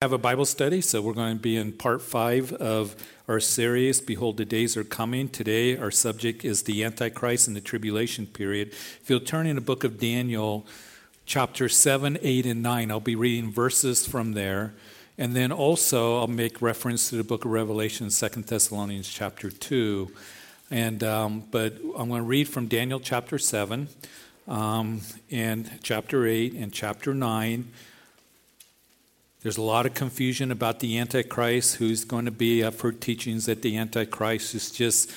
have a Bible study, so we're going to be in part five of our series, Behold, the Days Are Coming. Today, our subject is the Antichrist and the Tribulation Period. If you'll turn in the book of Daniel, chapter 7, 8, and 9, I'll be reading verses from there. And then also, I'll make reference to the book of Revelation, Second Thessalonians, chapter 2. And, um, but I'm going to read from Daniel chapter 7, um, and chapter 8, and chapter 9 there's a lot of confusion about the Antichrist, who's going to be. I've heard teachings that the Antichrist is just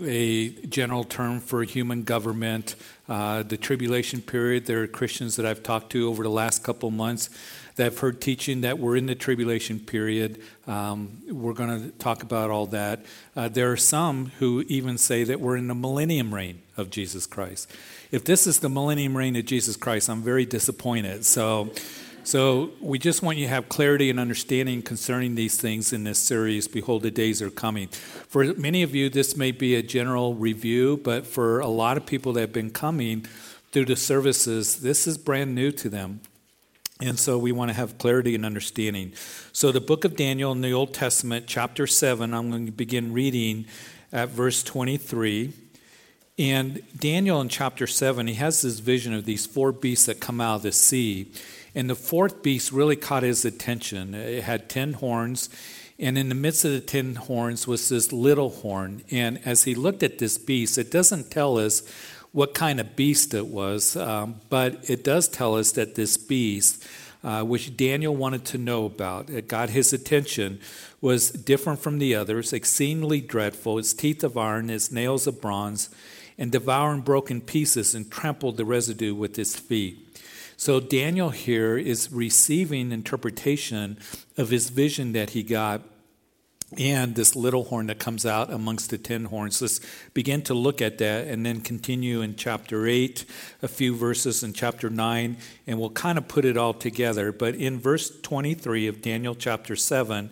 a general term for human government. Uh, the tribulation period, there are Christians that I've talked to over the last couple months that have heard teaching that we're in the tribulation period. Um, we're going to talk about all that. Uh, there are some who even say that we're in the millennium reign of Jesus Christ. If this is the millennium reign of Jesus Christ, I'm very disappointed. So, so we just want you to have clarity and understanding concerning these things in this series, Behold, the Days Are Coming. For many of you, this may be a general review, but for a lot of people that have been coming through the services, this is brand new to them. And so we want to have clarity and understanding. So, the book of Daniel in the Old Testament, chapter 7, I'm going to begin reading at verse 23. And Daniel in chapter 7, he has this vision of these four beasts that come out of the sea. And the fourth beast really caught his attention. It had 10 horns, and in the midst of the 10 horns was this little horn. And as he looked at this beast, it doesn't tell us what kind of beast it was, um, but it does tell us that this beast, uh, which Daniel wanted to know about, it got his attention, was different from the others, exceedingly dreadful, its teeth of iron, its nails of bronze, and devouring broken pieces and trampled the residue with his feet. So Daniel here is receiving interpretation of his vision that he got and this little horn that comes out amongst the ten horns. Let's begin to look at that and then continue in chapter 8, a few verses in chapter 9, and we'll kind of put it all together. But in verse 23 of Daniel chapter 7,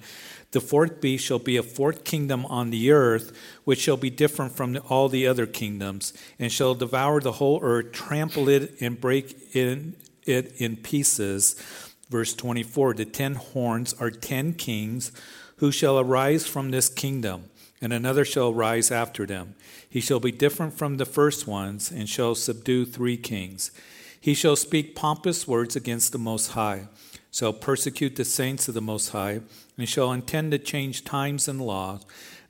the fourth beast shall be a fourth kingdom on the earth, which shall be different from all the other kingdoms, and shall devour the whole earth, trample it, and break in it in pieces. Verse 24 The ten horns are ten kings who shall arise from this kingdom, and another shall rise after them. He shall be different from the first ones, and shall subdue three kings. He shall speak pompous words against the Most High, shall persecute the saints of the Most High, and shall intend to change times and laws.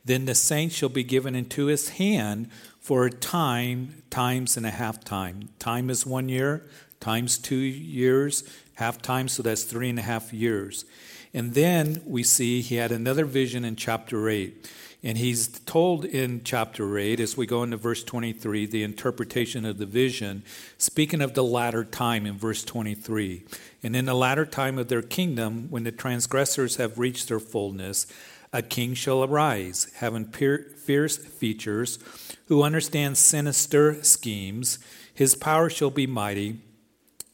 Then the saints shall be given into his hand for a time, times and a half time. Time is one year, times two years, half time, so that's three and a half years. And then we see he had another vision in chapter 8. And he's told in chapter 8, as we go into verse 23, the interpretation of the vision, speaking of the latter time in verse 23. And in the latter time of their kingdom, when the transgressors have reached their fullness, a king shall arise, having fierce features, who understands sinister schemes. His power shall be mighty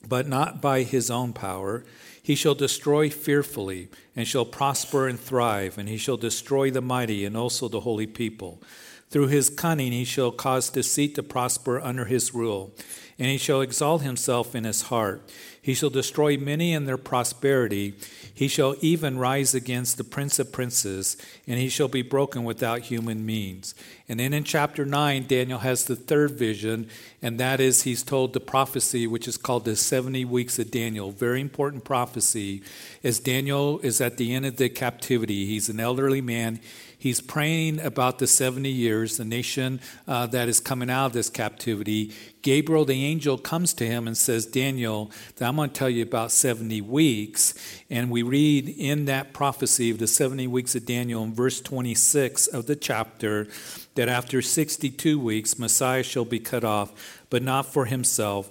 but not by his own power. He shall destroy fearfully, and shall prosper and thrive, and he shall destroy the mighty and also the holy people. Through his cunning he shall cause deceit to prosper under his rule, and he shall exalt himself in his heart. He shall destroy many in their prosperity. He shall even rise against the prince of princes, and he shall be broken without human means. And then in chapter 9, Daniel has the third vision, and that is he's told the prophecy, which is called the 70 weeks of Daniel. Very important prophecy, as Daniel is at the end of the captivity. He's an elderly man. He's praying about the 70 years, the nation uh, that is coming out of this captivity. Gabriel, the angel, comes to him and says, Daniel, I'm going to tell you about 70 weeks. And we read in that prophecy of the 70 weeks of Daniel in verse 26 of the chapter that after 62 weeks, Messiah shall be cut off, but not for himself.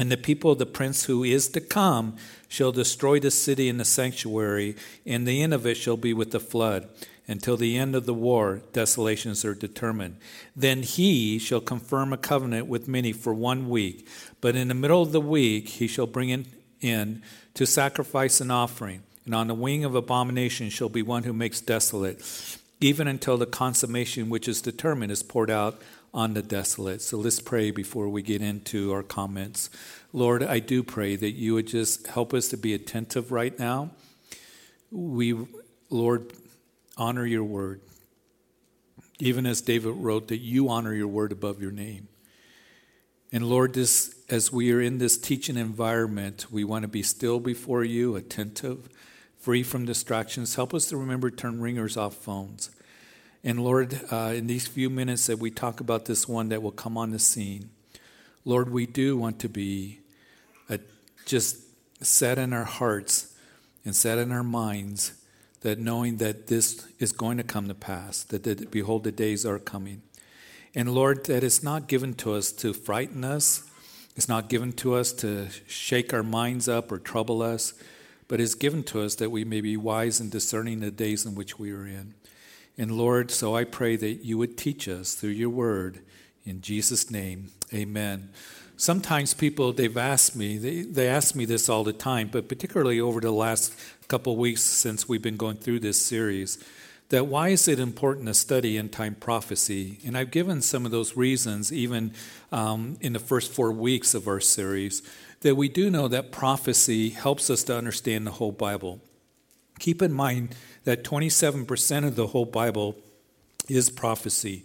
And the people of the prince who is to come shall destroy the city and the sanctuary, and the end of it shall be with the flood. Until the end of the war, desolations are determined. Then he shall confirm a covenant with many for one week, but in the middle of the week he shall bring it in to sacrifice an offering. And on the wing of abomination shall be one who makes desolate, even until the consummation which is determined is poured out on the desolate. So let's pray before we get into our comments. Lord, I do pray that you would just help us to be attentive right now we, Lord, honor your word. Even as David wrote, that you honor your word above your name. And Lord, this, as we are in this teaching environment, we want to be still before you, attentive, free from distractions. Help us to remember to turn ringers off phones. And Lord, uh, in these few minutes that we talk about this one that will come on the scene, Lord, we do want to be a, just set in our hearts and set in our minds that knowing that this is going to come to pass, that, behold, the days are coming. And Lord, that it's not given to us to frighten us, it's not given to us to shake our minds up or trouble us, but it's given to us that we may be wise and discerning the days in which we are in. And Lord, so I pray that you would teach us through your word. In Jesus' name, amen. Sometimes people, they've asked me, they, they ask me this all the time, but particularly over the last couple weeks since we've been going through this series, that why is it important to study end time prophecy? And I've given some of those reasons even um, in the first four weeks of our series, that we do know that prophecy helps us to understand the whole Bible. Keep in mind that 27% of the whole Bible is prophecy.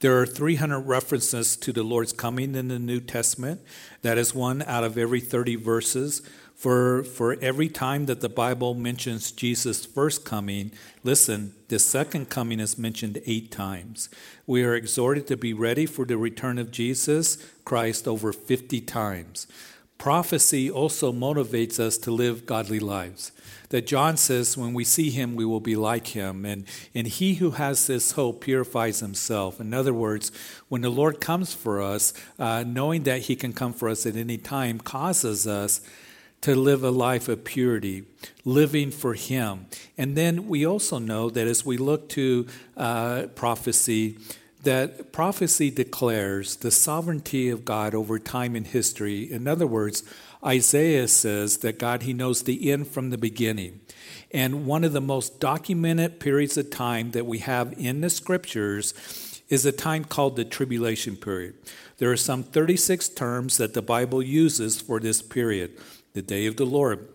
There are 300 references to the Lord's coming in the New Testament. That is one out of every 30 verses. For, for every time that the Bible mentions Jesus' first coming, listen, the second coming is mentioned eight times. We are exhorted to be ready for the return of Jesus Christ over 50 times. Prophecy also motivates us to live godly lives that John says when we see him, we will be like him. And, and he who has this hope purifies himself. In other words, when the Lord comes for us, uh, knowing that he can come for us at any time causes us to live a life of purity, living for Him. And then we also know that as we look to uh, prophecy, that prophecy declares the sovereignty of God over time and history. In other words, Isaiah says that God, He knows the end from the beginning. And one of the most documented periods of time that we have in the scriptures is a time called the tribulation period. There are some 36 terms that the Bible uses for this period the day of the Lord,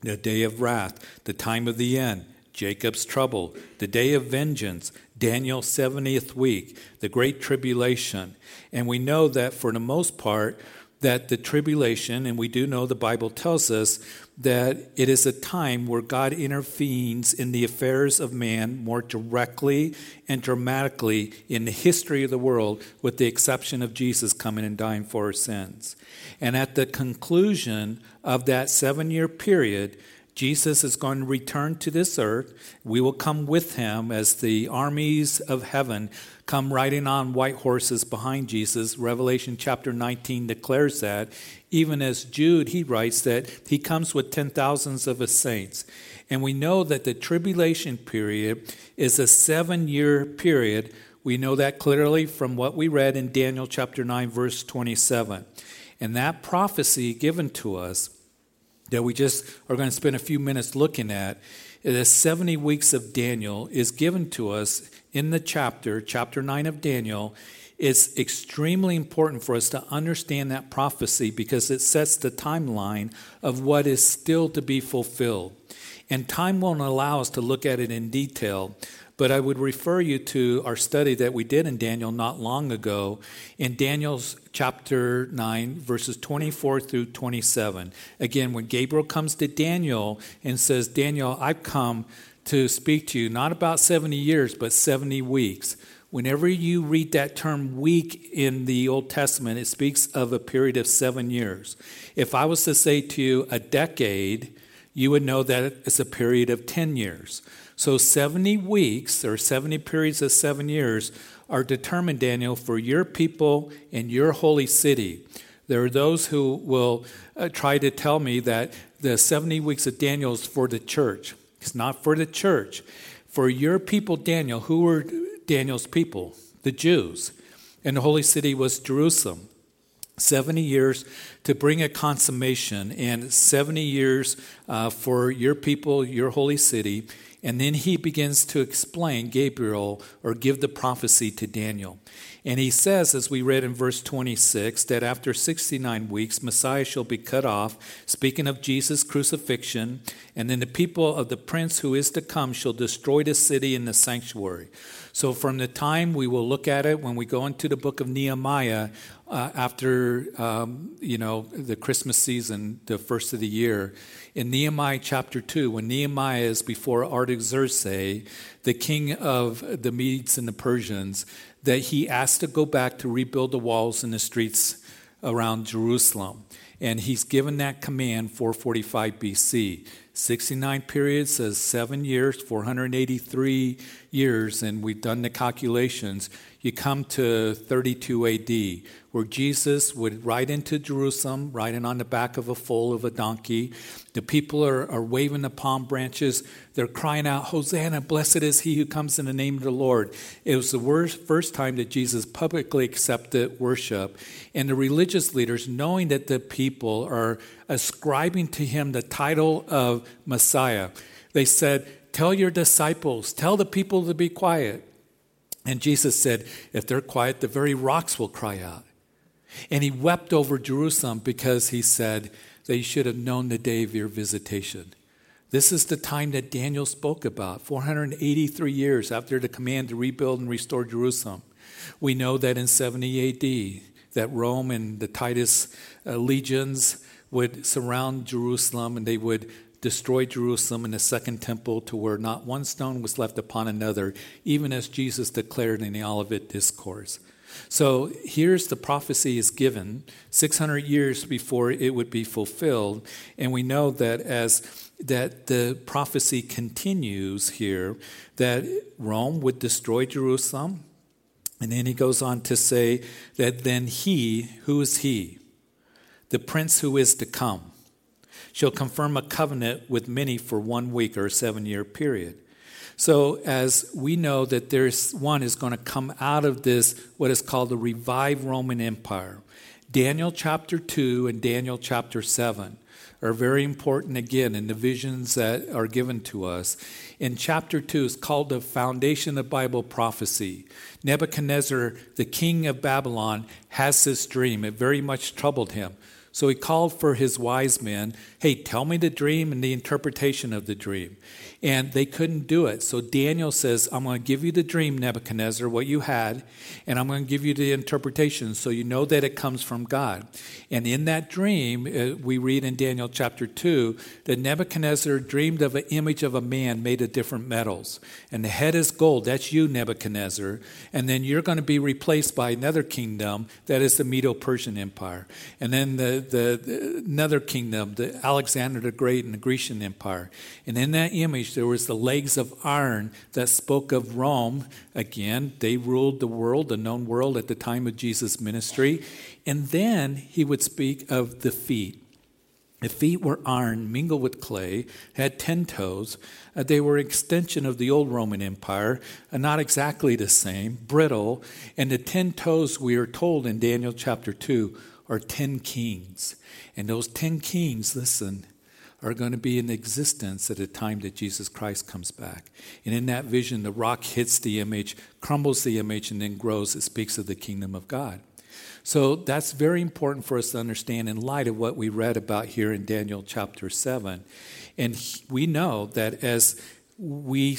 the day of wrath, the time of the end, Jacob's trouble, the day of vengeance, Daniel's 70th week, the great tribulation. And we know that for the most part, that the tribulation, and we do know the Bible tells us that it is a time where God intervenes in the affairs of man more directly and dramatically in the history of the world, with the exception of Jesus coming and dying for our sins. And at the conclusion of that seven year period, Jesus is going to return to this earth. We will come with him as the armies of heaven come riding on white horses behind Jesus. Revelation chapter 19 declares that. Even as Jude, he writes that he comes with ten thousands of his saints. And we know that the tribulation period is a seven year period. We know that clearly from what we read in Daniel chapter 9, verse 27. And that prophecy given to us that we just are going to spend a few minutes looking at, the 70 weeks of Daniel is given to us in the chapter, chapter 9 of Daniel, it's extremely important for us to understand that prophecy because it sets the timeline of what is still to be fulfilled. And time won't allow us to look at it in detail, but I would refer you to our study that we did in Daniel not long ago, in Daniel's chapter 9, verses 24 through 27. Again, when Gabriel comes to Daniel and says, Daniel, I've come to speak to you, not about 70 years, but 70 weeks. Whenever you read that term week in the Old Testament, it speaks of a period of seven years. If I was to say to you a decade, you would know that it's a period of 10 years. So 70 weeks or 70 periods of seven years are determined, Daniel, for your people and your holy city. There are those who will uh, try to tell me that the 70 weeks of Daniel is for the church. It's not for the church. For your people, Daniel, who were Daniel's people? The Jews. And the holy city was Jerusalem. 70 years to bring a consummation and 70 years uh, for your people, your holy city. And then he begins to explain Gabriel or give the prophecy to Daniel. And he says, as we read in verse 26, that after 69 weeks, Messiah shall be cut off, speaking of Jesus' crucifixion, and then the people of the prince who is to come shall destroy the city and the sanctuary. So, from the time we will look at it when we go into the book of Nehemiah, uh, after um, you know the Christmas season, the first of the year, in Nehemiah chapter two, when Nehemiah is before Artaxerxes, the king of the Medes and the Persians, that he asked to go back to rebuild the walls and the streets around Jerusalem. And he's given that command 445 BC. 69 periods says seven years, 483 years, and we've done the calculations. You come to 32 AD, where Jesus would ride into Jerusalem, riding on the back of a foal of a donkey. The people are, are waving the palm branches. They're crying out, Hosanna, blessed is he who comes in the name of the Lord. It was the worst, first time that Jesus publicly accepted worship. And the religious leaders, knowing that the people are ascribing to him the title of Messiah, they said, Tell your disciples, tell the people to be quiet. And Jesus said, If they're quiet, the very rocks will cry out. And he wept over Jerusalem because he said they should have known the day of your visitation. This is the time that Daniel spoke about, 483 years after the command to rebuild and restore Jerusalem. We know that in 70 AD, that Rome and the Titus uh, legions would surround Jerusalem and they would destroy Jerusalem and the second temple to where not one stone was left upon another, even as Jesus declared in the Olivet Discourse. So here's the prophecy is given 600 years before it would be fulfilled, and we know that as that the prophecy continues here that Rome would destroy Jerusalem, and then he goes on to say that then he, who is he? The prince who is to come shall confirm a covenant with many for one week or a seven year period. So, as we know that there's one is going to come out of this, what is called the revived Roman Empire. Daniel chapter 2 and Daniel chapter 7 are very important again in the visions that are given to us. In chapter 2 is called the foundation of Bible prophecy. Nebuchadnezzar, the king of Babylon, has this dream. It very much troubled him. So he called for his wise men, hey, tell me the dream and the interpretation of the dream. And they couldn't do it. So Daniel says, I'm going to give you the dream, Nebuchadnezzar, what you had, and I'm going to give you the interpretation so you know that it comes from God. And in that dream, uh, we read in Daniel chapter 2 that Nebuchadnezzar dreamed of an image of a man made of different metals. And the head is gold. That's you, Nebuchadnezzar. And then you're going to be replaced by another kingdom that is the Medo Persian Empire. And then the, the, the, another kingdom, the Alexander the Great and the Grecian Empire. And in that image, there was the legs of iron that spoke of Rome. Again, they ruled the world, the known world at the time of Jesus' ministry. And then he would speak of the feet. The feet were iron mingled with clay, had ten toes. Uh, they were extension of the old Roman Empire, uh, not exactly the same, brittle. And the ten toes, we are told in Daniel chapter 2, are ten kings. And those ten kings, listen, are going to be in existence at the time that Jesus Christ comes back. And in that vision, the rock hits the image, crumbles the image, and then grows. It speaks of the kingdom of God. So that's very important for us to understand in light of what we read about here in Daniel chapter 7. And we know that as we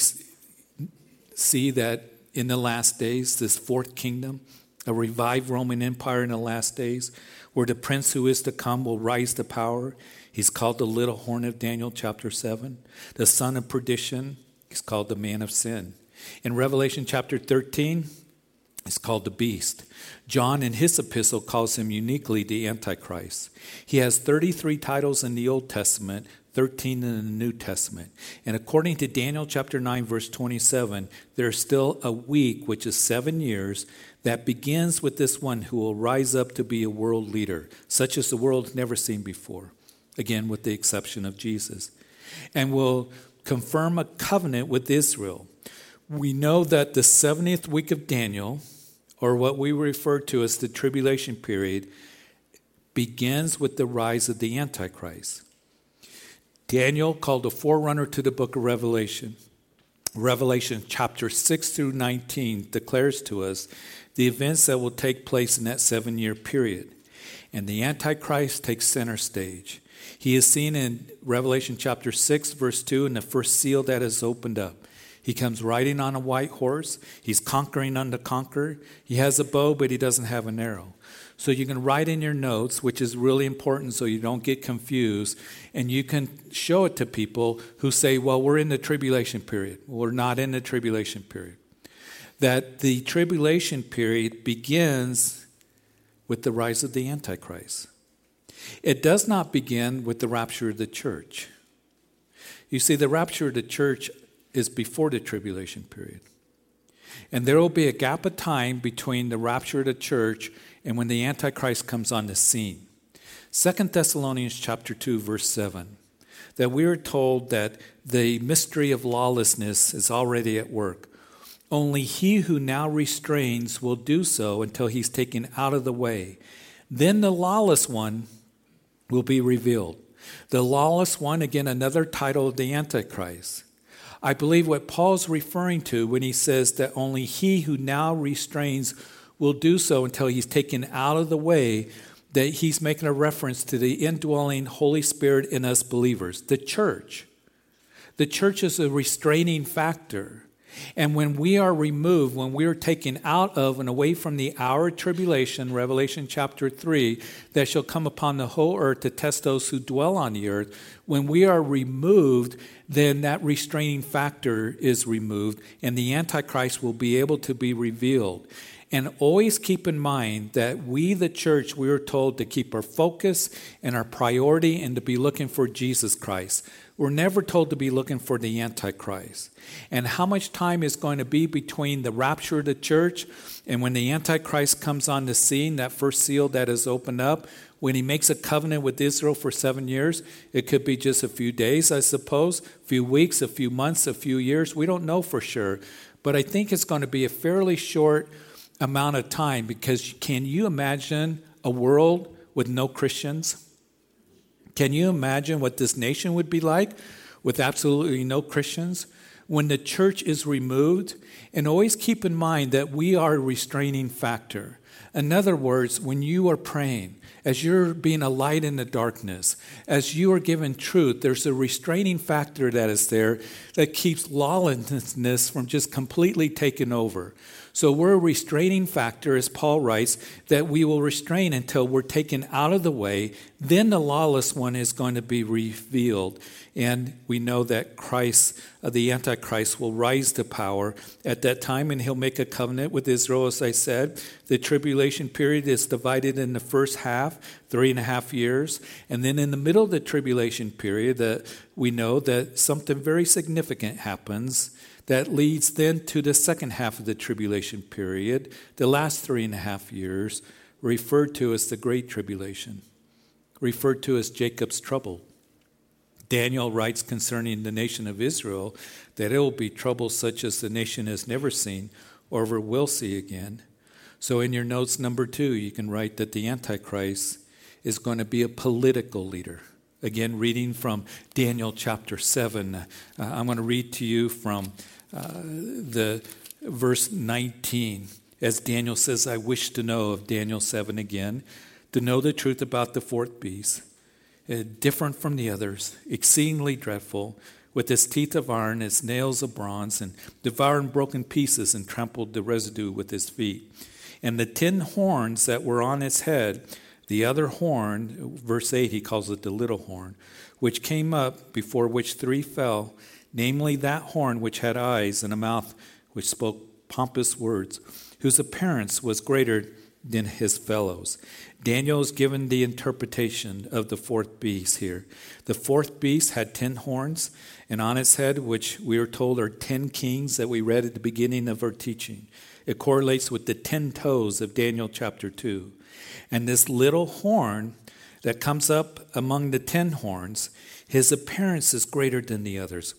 see that in the last days, this fourth kingdom, a revived Roman Empire in the last days, where the prince who is to come will rise to power. He's called the little horn of Daniel, chapter 7. The son of perdition, he's called the man of sin. In Revelation chapter 13, he's called the beast. John, in his epistle, calls him uniquely the Antichrist. He has 33 titles in the Old Testament, 13 in the New Testament. And according to Daniel chapter 9, verse 27, there's still a week, which is seven years, that begins with this one who will rise up to be a world leader, such as the world's never seen before. Again, with the exception of Jesus. And will confirm a covenant with Israel. We know that the 70th week of Daniel, or what we refer to as the tribulation period, begins with the rise of the Antichrist. Daniel, called a forerunner to the book of Revelation, Revelation chapter 6 through 19 declares to us the events that will take place in that seven year period. And the Antichrist takes center stage. He is seen in Revelation chapter 6, verse 2, in the first seal that is opened up. He comes riding on a white horse. He's conquering unto conquer. He has a bow, but he doesn't have an arrow. So you can write in your notes, which is really important so you don't get confused, and you can show it to people who say, well, we're in the tribulation period. we're not in the tribulation period. That the tribulation period begins with the rise of the Antichrist. It does not begin with the rapture of the church. You see, the rapture of the church is before the tribulation period. And there will be a gap of time between the rapture of the church and when the Antichrist comes on the scene. Second Thessalonians chapter 2, verse 7, that we are told that the mystery of lawlessness is already at work. Only he who now restrains will do so until he's taken out of the way. Then the lawless one will be revealed. The lawless one, again, another title of the Antichrist. I believe what Paul's referring to when he says that only he who now restrains will do so until he's taken out of the way, that he's making a reference to the indwelling Holy Spirit in us believers, the church. The church is a restraining factor. And when we are removed, when we are taken out of and away from the hour of tribulation, Revelation chapter 3, that shall come upon the whole earth to test those who dwell on the earth, when we are removed, then that restraining factor is removed, and the Antichrist will be able to be revealed. And always keep in mind that we, the church, we are told to keep our focus and our priority and to be looking for Jesus Christ. We're never told to be looking for the Antichrist. And how much time is going to be between the rapture of the church and when the Antichrist comes on the scene, that first seal that is opened up, when he makes a covenant with Israel for seven years, it could be just a few days, I suppose, a few weeks, a few months, a few years. We don't know for sure. But I think it's going to be a fairly short amount of time because can you imagine a world with no Christians? Can you imagine what this nation would be like with absolutely no Christians? When the church is removed, and always keep in mind that we are a restraining factor. In other words, when you are praying, as you're being a light in the darkness, as you are given truth, there's a restraining factor that is there that keeps lawlessness from just completely taking over. So we're a restraining factor, as Paul writes, that we will restrain until we're taken out of the way. Then the lawless one is going to be revealed. And we know that Christ, uh, the Antichrist, will rise to power at that time, and he'll make a covenant with Israel, as I said. The tribulation period is divided in the first half, three and a half years. And then in the middle of the tribulation period, we know that something very significant happens that leads then to the second half of the tribulation period, the last three and a half years, referred to as the Great Tribulation, referred to as Jacob's trouble. Daniel writes concerning the nation of Israel that it will be trouble such as the nation has never seen or ever will see again. So, in your notes, number two, you can write that the Antichrist is going to be a political leader. Again, reading from Daniel chapter 7. Uh, I'm going to read to you from uh, the verse 19. As Daniel says, I wish to know of Daniel 7 again, to know the truth about the fourth beast, uh, different from the others, exceedingly dreadful, with its teeth of iron, its nails of bronze, and devoured broken pieces and trampled the residue with its feet. And the ten horns that were on its head, the other horn, verse 8, he calls it the little horn, which came up, before which three fell, namely that horn which had eyes and a mouth which spoke pompous words, whose appearance was greater than his fellows. Daniel is given the interpretation of the fourth beast here. The fourth beast had ten horns, and on its head, which we are told are ten kings that we read at the beginning of our teaching. It correlates with the ten toes of Daniel chapter 2. And this little horn that comes up among the ten horns, his appearance is greater than the others.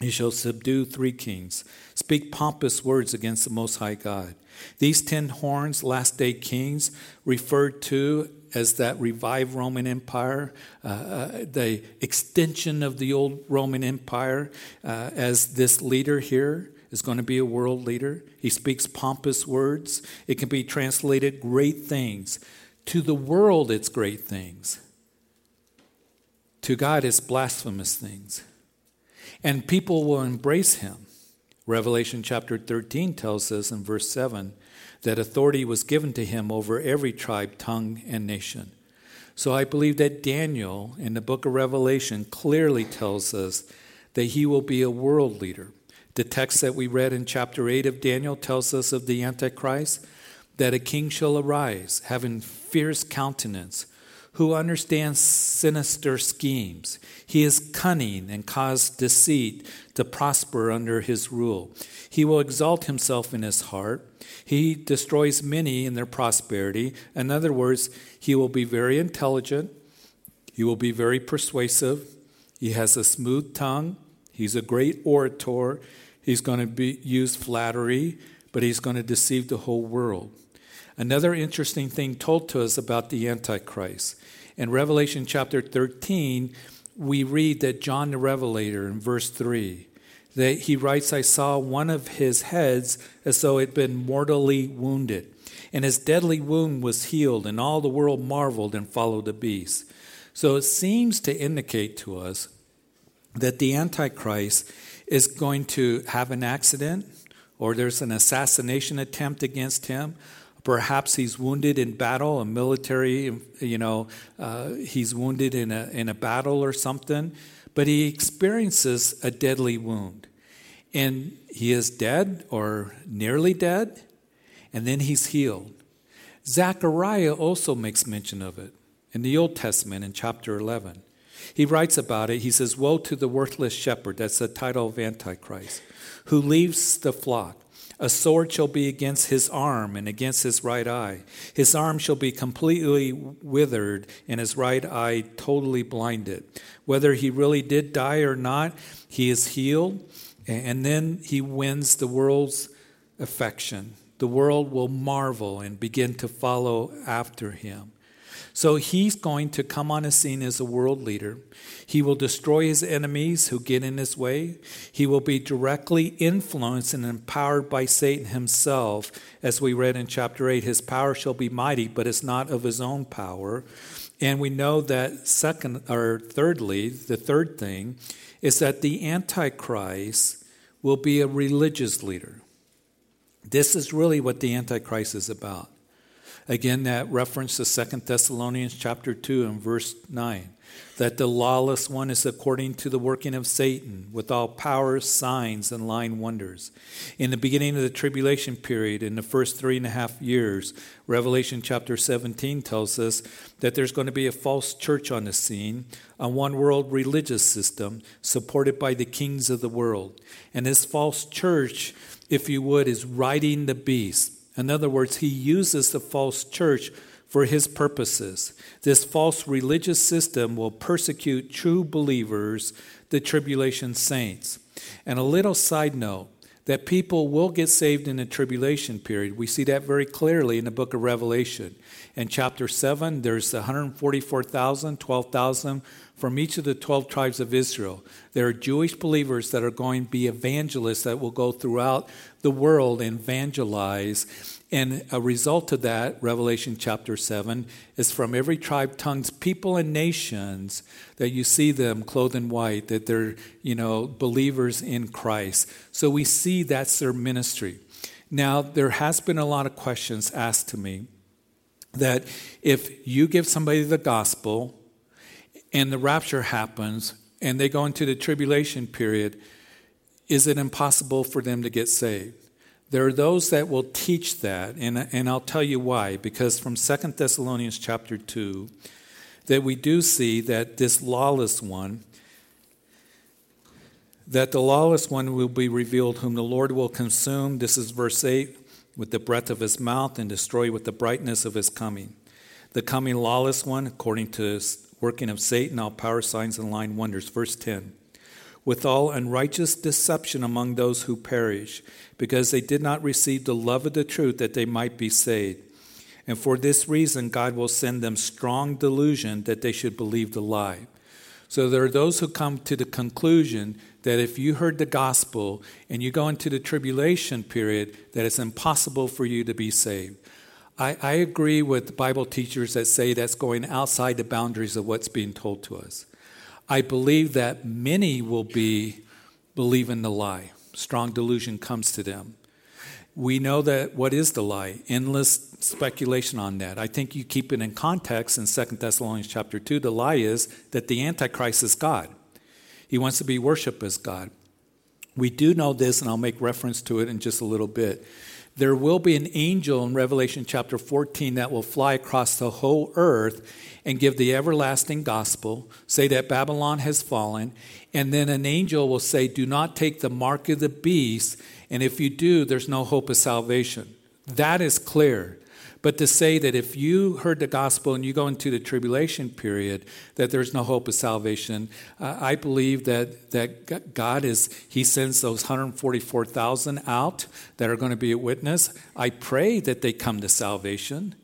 He shall subdue three kings, speak pompous words against the Most High God. These ten horns, last day kings, referred to as that revived Roman Empire, uh, uh, the extension of the old Roman Empire, uh, as this leader here is going to be a world leader. He speaks pompous words. It can be translated great things. To the world, it's great things. To God, it's blasphemous things. And people will embrace him. Revelation chapter 13 tells us in verse 7 that authority was given to him over every tribe, tongue, and nation. So I believe that Daniel in the book of Revelation clearly tells us that he will be a world leader. The text that we read in chapter 8 of Daniel tells us of the Antichrist that a king shall arise, having fierce countenance, who understands sinister schemes. He is cunning and cause deceit to prosper under his rule. He will exalt himself in his heart. He destroys many in their prosperity. In other words, he will be very intelligent. He will be very persuasive. He has a smooth tongue. He's a great orator. He's going to be, use flattery, but he's going to deceive the whole world. Another interesting thing told to us about the Antichrist. In Revelation chapter 13, we read that John the Revelator in verse 3, that he writes, I saw one of his heads as though it had been mortally wounded, and his deadly wound was healed, and all the world marveled and followed the beast. So it seems to indicate to us that the Antichrist is going to have an accident or there's an assassination attempt against him. Perhaps he's wounded in battle, a military, you know, uh, he's wounded in a, in a battle or something, but he experiences a deadly wound. And he is dead or nearly dead, and then he's healed. Zechariah also makes mention of it in the Old Testament in chapter 11. He writes about it. He says, Woe to the worthless shepherd, that's the title of Antichrist, who leaves the flock. A sword shall be against his arm and against his right eye. His arm shall be completely withered and his right eye totally blinded. Whether he really did die or not, he is healed, and then he wins the world's affection. The world will marvel and begin to follow after him. So he's going to come on a scene as a world leader. He will destroy his enemies who get in his way. He will be directly influenced and empowered by Satan himself. As we read in chapter 8, his power shall be mighty, but it's not of his own power. And we know that second or thirdly, the third thing is that the antichrist will be a religious leader. This is really what the antichrist is about. Again, that reference to Second Thessalonians chapter 2 and verse 9 that the lawless one is according to the working of Satan, with all powers, signs, and lying wonders. In the beginning of the tribulation period, in the first three and a half years, Revelation chapter 17 tells us that there's going to be a false church on the scene, a one world religious system supported by the kings of the world. And this false church, if you would, is riding the beast in other words, he uses the false church for his purposes. This false religious system will persecute true believers, the tribulation saints. And a little side note that people will get saved in the tribulation period. We see that very clearly in the book of Revelation. In chapter 7, there's 144,000, 12,000 from each of the 12 tribes of Israel. There are Jewish believers that are going to be evangelists that will go throughout the world and evangelize. And a result of that, Revelation chapter 7, is from every tribe, tongues, people, and nations that you see them clothed in white, that they're, you know, believers in Christ. So we see that's their ministry. Now, there has been a lot of questions asked to me that if you give somebody the gospel and the rapture happens and they go into the tribulation period, is it impossible for them to get saved? There are those that will teach that, and, and I'll tell you why. Because from Second Thessalonians chapter 2, that we do see that this lawless one, that the lawless one will be revealed, whom the Lord will consume. This is verse 8 with the breath of his mouth and destroy with the brightness of his coming. The coming lawless one, according to working of Satan, all power, signs, and lying wonders. Verse 10 with all unrighteous deception among those who perish, because they did not receive the love of the truth that they might be saved. And for this reason, God will send them strong delusion that they should believe the lie. So there are those who come to the conclusion that if you heard the gospel and you go into the tribulation period, that it's impossible for you to be saved. I, I agree with Bible teachers that say that's going outside the boundaries of what's being told to us. I believe that many will be believing the lie. Strong delusion comes to them. We know that what is the lie? Endless speculation on that. I think you keep it in context in 2 Thessalonians chapter 2. The lie is that the Antichrist is God. He wants to be worshiped as God. We do know this, and I'll make reference to it in just a little bit. There will be an angel in Revelation chapter 14 that will fly across the whole earth and give the everlasting gospel, say that Babylon has fallen, and then an angel will say, Do not take the mark of the beast, and if you do, there's no hope of salvation. That is clear. But to say that if you heard the gospel and you go into the tribulation period, that there's no hope of salvation, uh, I believe that, that God is, He sends those 144,000 out that are going to be a witness. I pray that they come to salvation.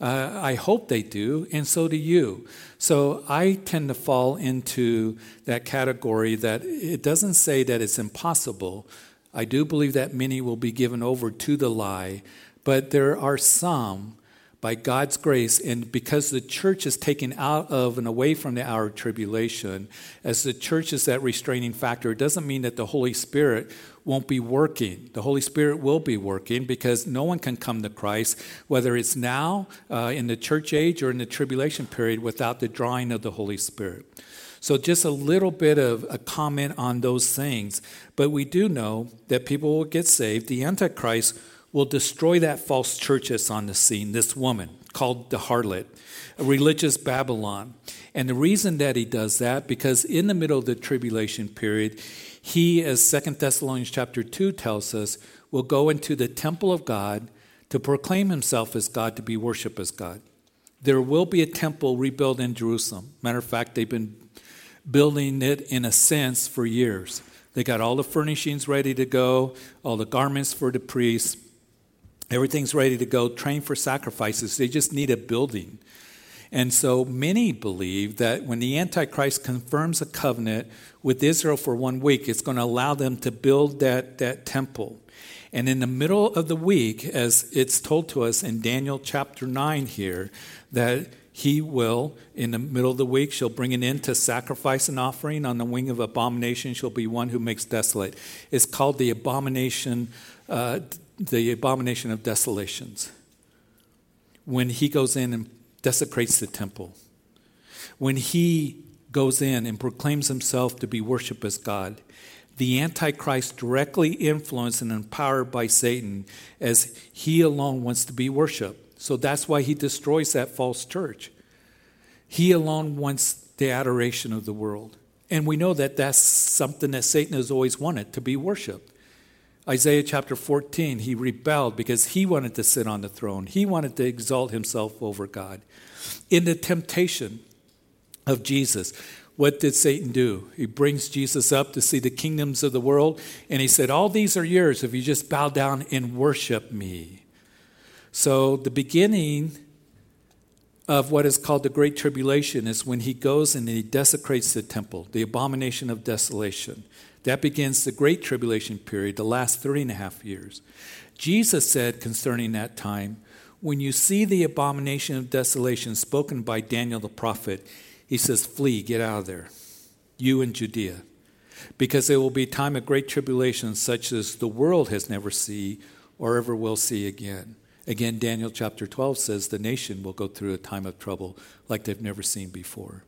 Uh, I hope they do, and so do you. So I tend to fall into that category that it doesn't say that it's impossible. I do believe that many will be given over to the lie, but there are some, by God's grace, and because the church is taken out of and away from the hour of tribulation, as the church is that restraining factor, it doesn't mean that the Holy Spirit won't be working. The Holy Spirit will be working because no one can come to Christ, whether it's now uh, in the church age or in the tribulation period, without the drawing of the Holy Spirit. So, just a little bit of a comment on those things. But we do know that people will get saved. The Antichrist will destroy that false church that's on the scene, this woman called the harlot, a religious Babylon. And the reason that he does that, because in the middle of the tribulation period, he, as Second Thessalonians chapter 2 tells us, will go into the temple of God to proclaim himself as God, to be worshiped as God. There will be a temple rebuilt in Jerusalem. Matter of fact, they've been building it in a sense for years. They got all the furnishings ready to go, all the garments for the priests. Everything's ready to go, trained for sacrifices. They just need a building. And so many believe that when the Antichrist confirms a covenant with Israel for one week, it's going to allow them to build that, that temple. And in the middle of the week, as it's told to us in Daniel chapter 9 here, that he will, in the middle of the week, shall bring an end to sacrifice and offering. On the wing of abomination shall be one who makes desolate. It's called the abomination uh, the abomination of desolations. When he goes in and desecrates the temple, when he goes in and proclaims himself to be worshiped as God, the Antichrist directly influenced and empowered by Satan as he alone wants to be worshiped. So that's why he destroys that false church. He alone wants the adoration of the world. And we know that that's something that Satan has always wanted to be worshiped. Isaiah chapter 14, he rebelled because he wanted to sit on the throne. He wanted to exalt himself over God. In the temptation of Jesus, what did Satan do? He brings Jesus up to see the kingdoms of the world, and he said, All these are yours if you just bow down and worship me. So, the beginning of what is called the Great Tribulation is when he goes and he desecrates the temple, the abomination of desolation. That begins the Great Tribulation period, the last three and a half years. Jesus said concerning that time, when you see the abomination of desolation spoken by Daniel the prophet, he says, Flee, get out of there, you and Judea. Because there will be a time of great tribulation such as the world has never seen or ever will see again. Again, Daniel chapter 12 says the nation will go through a time of trouble like they've never seen before.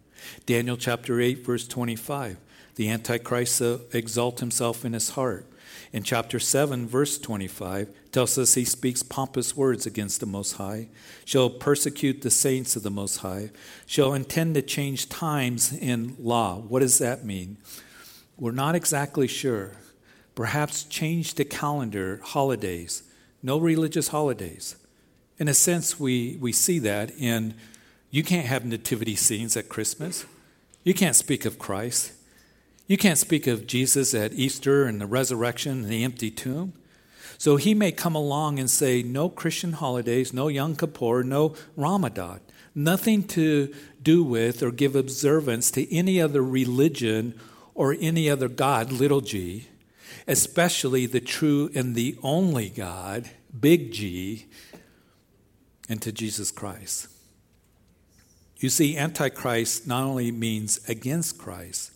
Daniel chapter 8, verse 25 the Antichrist exalt himself in his heart. In chapter 7, verse 25, tells us he speaks pompous words against the Most High, shall persecute the saints of the Most High, shall intend to change times in law. What does that mean? We're not exactly sure. Perhaps change the calendar, holidays, no religious holidays. In a sense, we, we see that in you can't have nativity scenes at Christmas. You can't speak of Christ. You can't speak of Jesus at Easter and the resurrection and the empty tomb. So he may come along and say, no Christian holidays, no Yom Kippur, no Ramadan, nothing to do with or give observance to any other religion or any other God, little g, especially the true and the only God, big G, and to Jesus Christ. You see, Antichrist not only means against Christ,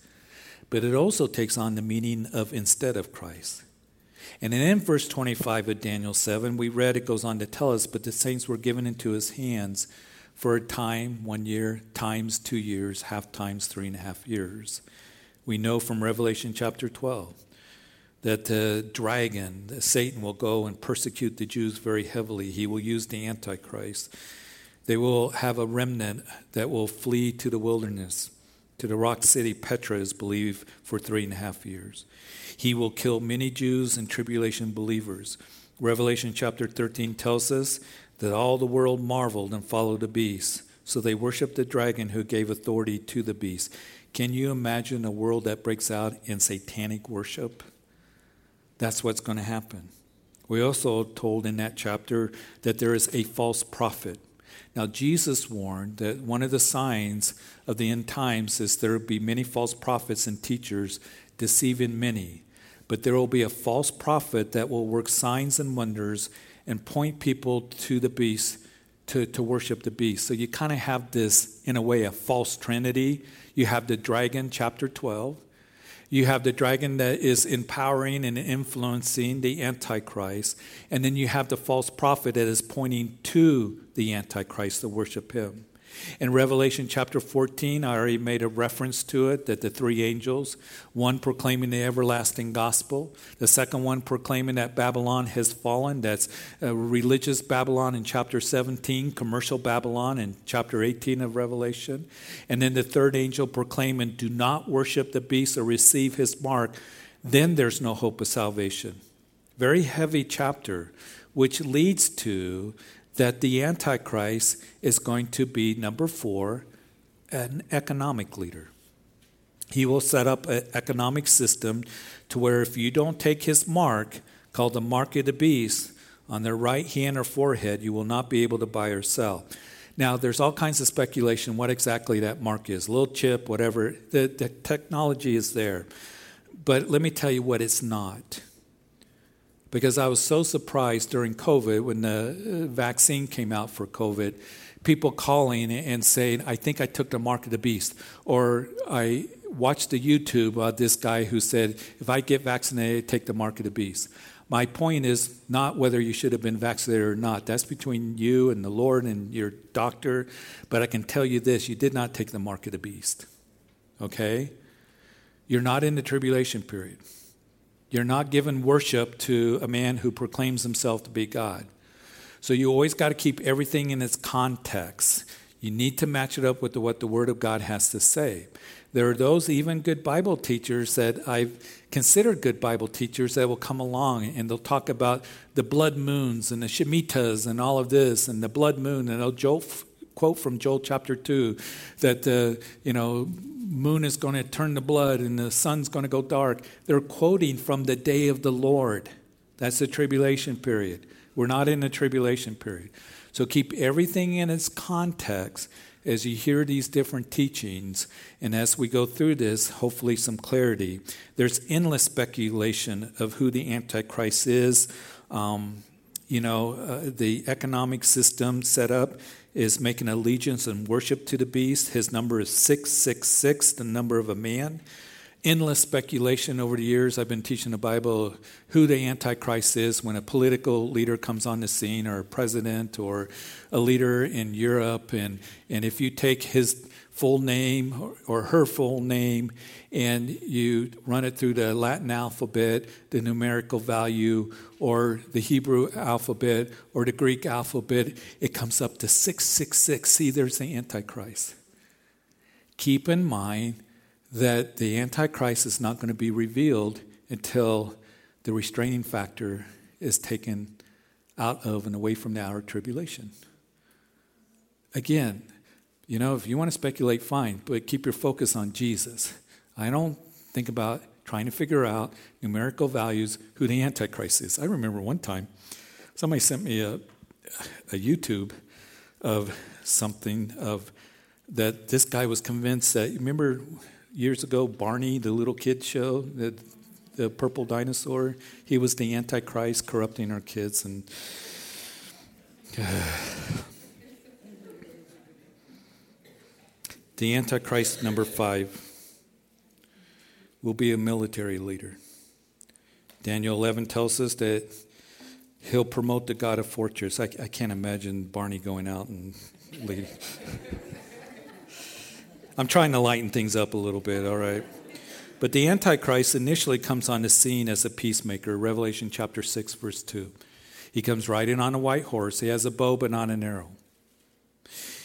but it also takes on the meaning of instead of Christ. And in verse 25 of Daniel 7, we read it goes on to tell us, but the saints were given into his hands for a time, one year, times two years, half times three and a half years. We know from Revelation chapter 12 that the dragon, Satan, will go and persecute the Jews very heavily. He will use the Antichrist. They will have a remnant that will flee to the wilderness, to the rock city Petra, is believed, for three and a half years. He will kill many Jews and tribulation believers. Revelation chapter 13 tells us that all the world marveled and followed the beast. So they worshiped the dragon who gave authority to the beast. Can you imagine a world that breaks out in satanic worship? That's what's going to happen. We also told in that chapter that there is a false prophet. Now, Jesus warned that one of the signs of the end times is there will be many false prophets and teachers deceiving many. But there will be a false prophet that will work signs and wonders and point people to the beast to, to worship the beast. So you kind of have this, in a way, a false trinity. You have the dragon, chapter 12. You have the dragon that is empowering and influencing the Antichrist. And then you have the false prophet that is pointing to the Antichrist to worship him. In Revelation chapter 14, I already made a reference to it that the three angels, one proclaiming the everlasting gospel, the second one proclaiming that Babylon has fallen, that's uh, religious Babylon in chapter 17, commercial Babylon in chapter 18 of Revelation, and then the third angel proclaiming, Do not worship the beast or receive his mark, then there's no hope of salvation. Very heavy chapter, which leads to that the Antichrist is going to be, number four, an economic leader. He will set up an economic system to where if you don't take his mark, called the mark of the beast, on their right hand or forehead, you will not be able to buy or sell. Now, there's all kinds of speculation what exactly that mark is A little chip, whatever. The, the technology is there. But let me tell you what it's not because I was so surprised during COVID when the uh, vaccine came out for COVID, people calling and saying, I think I took the mark of the beast. Or I watched the YouTube of this guy who said, if I get vaccinated, take the mark of the beast. My point is not whether you should have been vaccinated or not. That's between you and the Lord and your doctor. But I can tell you this you did not take the mark of the beast. Okay? You're not in the tribulation period. You're not giving worship to a man who proclaims himself to be God. So you always got to keep everything in its context. You need to match it up with the, what the Word of God has to say. There are those, even good Bible teachers, that I've considered good Bible teachers that will come along and they'll talk about the blood moons and the Shemitahs and all of this and the blood moon. And they'll quote from Joel chapter 2 that, uh, you know, moon is going to turn to blood and the sun's going to go dark. They're quoting from the day of the Lord. That's the tribulation period. We're not in the tribulation period. So keep everything in its context as you hear these different teachings. And as we go through this, hopefully some clarity. There's endless speculation of who the Antichrist is. Um, you know, uh, the economic system set up is making allegiance and worship to the beast. His number is 666, the number of a man. Endless speculation over the years. I've been teaching the Bible who the Antichrist is when a political leader comes on the scene, or a president, or a leader in Europe. And, and if you take his full name or, her full name and you run it through the Latin alphabet, the numerical value, or the Hebrew alphabet, or the Greek alphabet, it comes up to 666. See, there's the Antichrist. Keep in mind that the Antichrist is not going to be revealed until the restraining factor is taken out of and away from the hour of tribulation. Again, you know, if you want to speculate, fine, but keep your focus on Jesus. I don't think about trying to figure out numerical values who the Antichrist is. I remember one time somebody sent me a, a YouTube of something of that this guy was convinced that remember years ago Barney the little kid show the, the purple dinosaur he was the antichrist corrupting our kids and uh, the antichrist number 5 will be a military leader Daniel 11 tells us that he'll promote the God of fortress. I, I can't imagine Barney going out and leading. I'm trying to lighten things up a little bit, all right? But the Antichrist initially comes on the scene as a peacemaker, Revelation chapter 6, verse 2. He comes riding on a white horse. He has a bow, but not an arrow.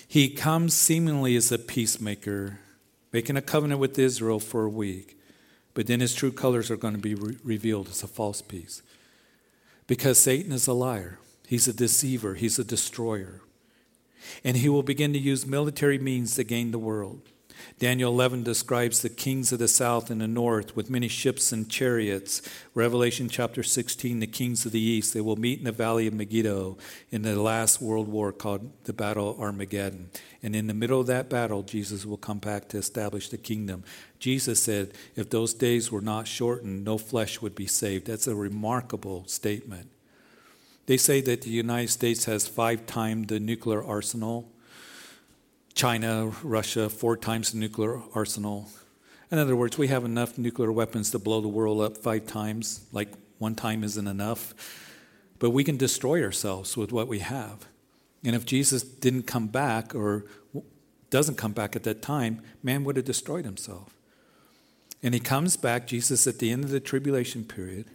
He comes seemingly as a peacemaker, making a covenant with Israel for a week. But then his true colors are going to be re- revealed as a false peace. Because Satan is a liar, he's a deceiver, he's a destroyer. And he will begin to use military means to gain the world. Daniel 11 describes the kings of the south and the north with many ships and chariots. Revelation chapter 16, the kings of the east, they will meet in the valley of Megiddo in the last world war called the Battle of Armageddon. And in the middle of that battle, Jesus will come back to establish the kingdom. Jesus said, if those days were not shortened, no flesh would be saved. That's a remarkable statement. They say that the United States has five times the nuclear arsenal China, Russia, four times the nuclear arsenal. In other words, we have enough nuclear weapons to blow the world up five times, like one time isn't enough. But we can destroy ourselves with what we have. And if Jesus didn't come back or doesn't come back at that time, man would have destroyed himself. And he comes back, Jesus, at the end of the tribulation period,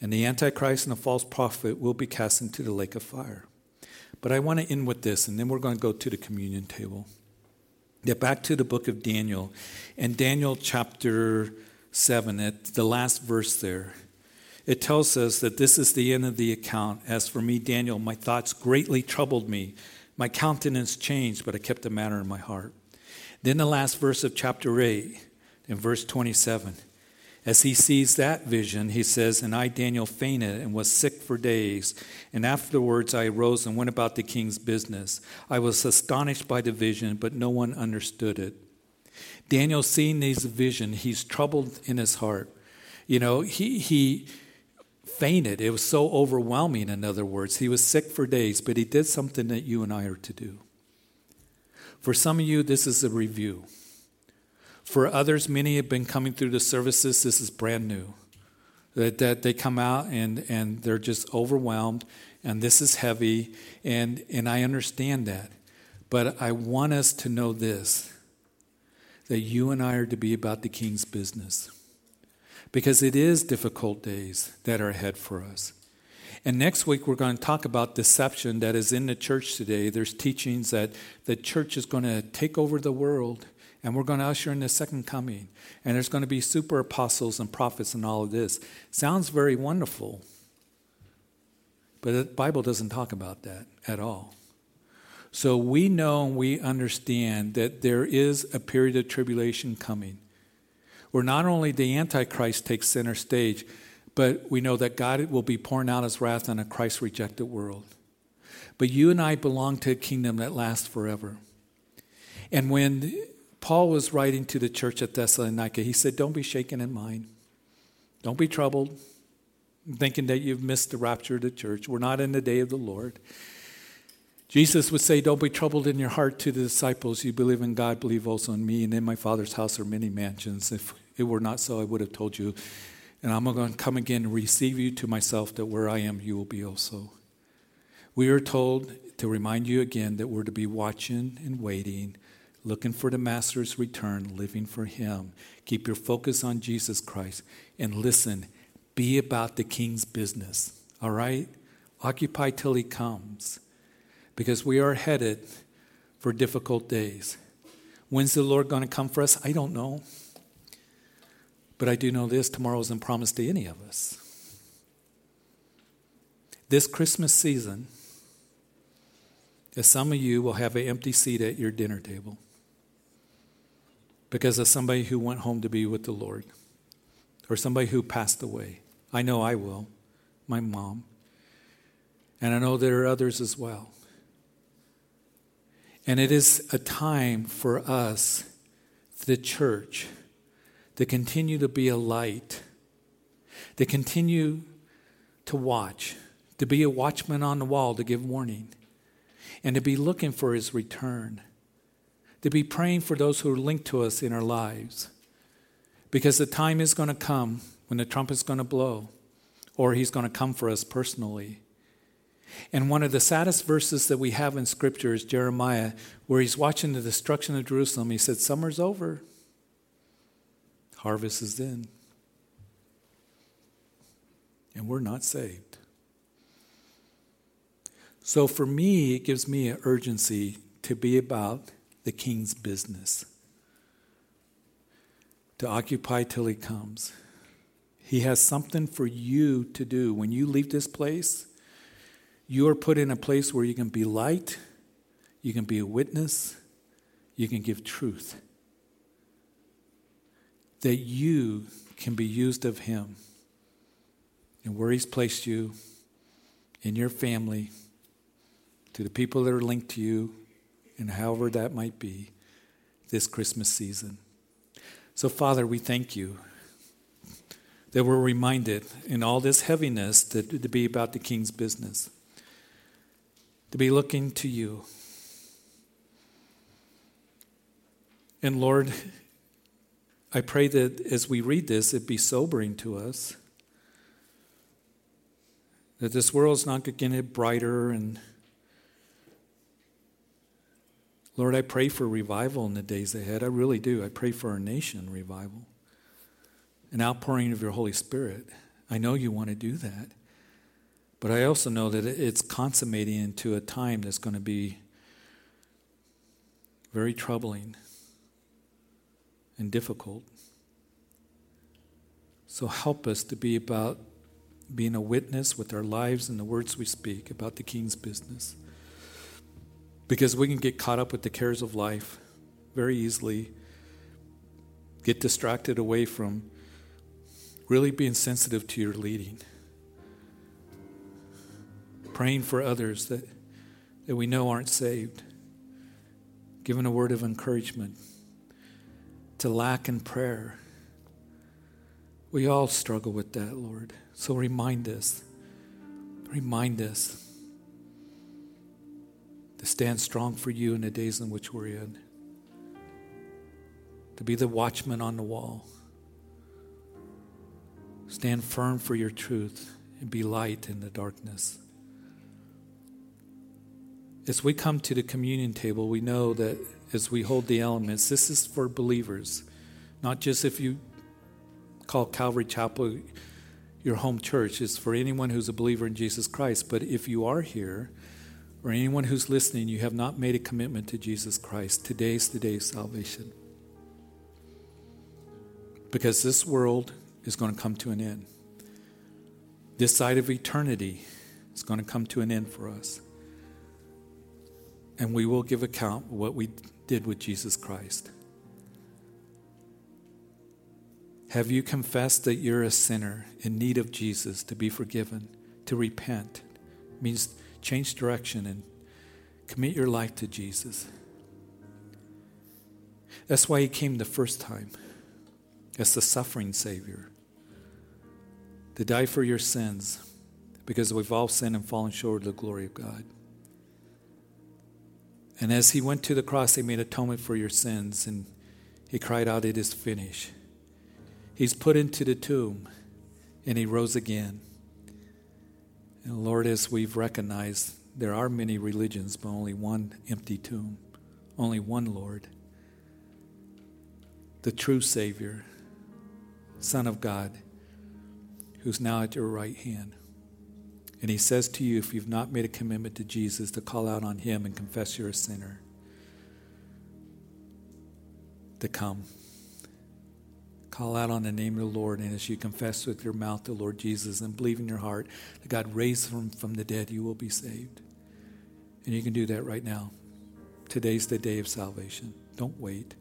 and the Antichrist and the false prophet will be cast into the lake of fire. But I want to end with this, and then we're going to go to the communion table. Get back to the book of Daniel, and Daniel chapter 7, at the last verse there, it tells us that this is the end of the account. As for me, Daniel, my thoughts greatly troubled me. My countenance changed, but I kept the matter in my heart. Then the last verse of chapter 8, in verse 27. As he sees that vision, he says, And I, Daniel, fainted and was sick for days. And afterwards I arose and went about the king's business. I was astonished by the vision, but no one understood it. Daniel, seeing this vision, he's troubled in his heart. You know, he, he fainted. It was so overwhelming, in other words. He was sick for days, but he did something that you and I are to do. For some of you, this is a review. For others, many have been coming through the services. This is brand new. That, that they come out and, and they're just overwhelmed, and this is heavy, and, and I understand that. But I want us to know this that you and I are to be about the king's business. Because it is difficult days that are ahead for us. And next week, we're going to talk about deception that is in the church today. There's teachings that the church is going to take over the world and we're going to usher in the second coming. And there's going to be super apostles and prophets and all of this. Sounds very wonderful. But the Bible doesn't talk about that at all. So we know and we understand that there is a period of tribulation coming where not only the Antichrist takes center stage, but we know that God will be pouring out his wrath on a Christ rejected world. But you and I belong to a kingdom that lasts forever. And when Paul was writing to the church at Thessalonica. He said, Don't be shaken in mind. Don't be troubled, thinking that you've missed the rapture of the church. We're not in the day of the Lord. Jesus would say, Don't be troubled in your heart to the disciples. You believe in God, believe also in me. And in my Father's house are many mansions. If it were not so, I would have told you. And I'm going to come again and receive you to myself, that where I am, you will be also. We are told to remind you again that we're to be watching and waiting looking for the Master's return, living for Him. Keep your focus on Jesus Christ. And listen, be about the King's business, all right? Occupy till He comes, because we are headed for difficult days. When's the Lord going to come for us? I don't know. But I do know this tomorrow isn't promised to any of us. This Christmas season, as some of you will have an empty seat at your dinner table because of somebody who went home to be with the Lord, or somebody who passed away. I know I will, my mom. And I know there are others as well. And it is a time for us, the church, to continue to be a light, to continue to watch, to be a watchman on the wall to give warning, and to be looking for his return, to be praying for those who are linked to us in our lives. Because the time is going to come when the trumpet is going to blow, or he's going to come for us personally. And one of the saddest verses that we have in Scripture is Jeremiah, where he's watching the destruction of Jerusalem. He said, Summer's over, harvest is in. And we're not saved. So for me, it gives me an urgency to be about the king's business, to occupy till he comes. He has something for you to do. When you leave this place, you are put in a place where you can be light, you can be a witness, you can give truth. That you can be used of Him and where He's placed you in your family, to the people that are linked to you, and however that might be this Christmas season. So, Father, we thank you that we're reminded in all this heaviness to, to be about the King's business to be looking to you. And Lord, I pray that as we read this, it be sobering to us. That this world is not going to get brighter. And Lord, I pray for revival in the days ahead. I really do. I pray for our nation revival, an outpouring of your Holy Spirit. I know you want to do that. But I also know that it's consummating into a time that's going to be very troubling and difficult. So help us to be about being a witness with our lives and the words we speak about the King's business. Because we can get caught up with the cares of life very easily, get distracted away from really being sensitive to your leading praying for others that, that we know aren't saved, giving a word of encouragement, to lack in prayer. We all struggle with that, Lord. So remind us, remind us to stand strong for you in the days in which we're in, to be the watchman on the wall. Stand firm for your truth and be light in the darkness. As we come to the communion table, we know that as we hold the elements, this is for believers, not just if you call Calvary Chapel your home church. It's for anyone who's a believer in Jesus Christ. But if you are here, or anyone who's listening, you have not made a commitment to Jesus Christ, today's the day of salvation. Because this world is going to come to an end. This side of eternity is going to come to an end for us and we will give account of what we did with Jesus Christ. Have you confessed that you're a sinner in need of Jesus to be forgiven, to repent? It means change direction and commit your life to Jesus. That's why he came the first time as the suffering Savior to die for your sins because we've all sinned and fallen short of the glory of God. And as he went to the cross, he made atonement for your sins, and he cried out, It is finished. He's put into the tomb, and he rose again. And Lord, as we've recognized, there are many religions, but only one empty tomb, only one Lord, the true Savior, Son of God, who's now at your right hand. And he says to you, if you've not made a commitment to Jesus, to call out on him and confess you're a sinner, to come. Call out on the name of the Lord, and as you confess with your mouth the Lord Jesus and believe in your heart that God raised him from the dead, you will be saved. And you can do that right now. Today's the day of salvation. Don't wait.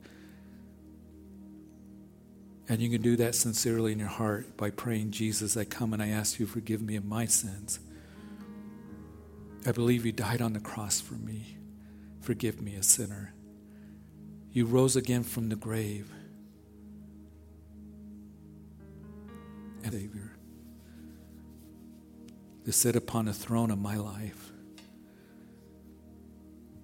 And you can do that sincerely in your heart by praying, Jesus, I come and I ask you forgive me of my sins. I believe you died on the cross for me. Forgive me, a sinner. You rose again from the grave. Savior, to sit upon the throne of my life.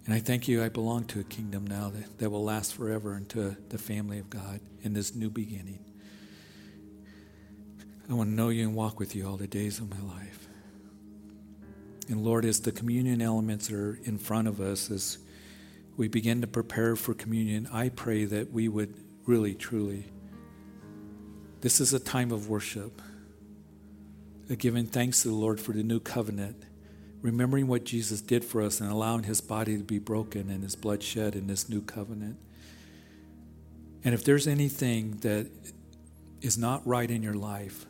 And I thank you, I belong to a kingdom now that, that will last forever and to the family of God in this new beginning. I want to know you and walk with you all the days of my life. And Lord, as the communion elements are in front of us, as we begin to prepare for communion, I pray that we would really, truly, this is a time of worship, a giving thanks to the Lord for the new covenant remembering what Jesus did for us and allowing his body to be broken and his blood shed in this new covenant. And if there's anything that is not right in your life,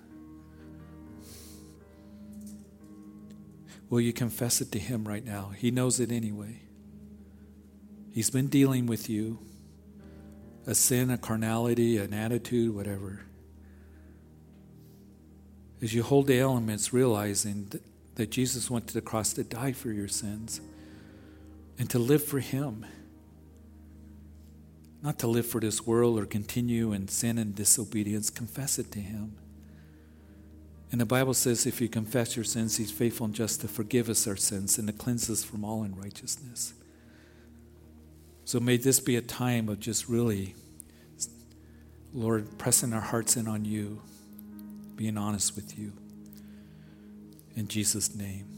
will you confess it to him right now? He knows it anyway. He's been dealing with you a sin, a carnality, an attitude, whatever. As you hold the elements, realizing that Jesus went to the cross to die for your sins and to live for Him. Not to live for this world or continue in sin and disobedience. Confess it to Him. And the Bible says if you confess your sins, He's faithful and just to forgive us our sins and to cleanse us from all unrighteousness. So may this be a time of just really, Lord, pressing our hearts in on you, being honest with you. In Jesus' name.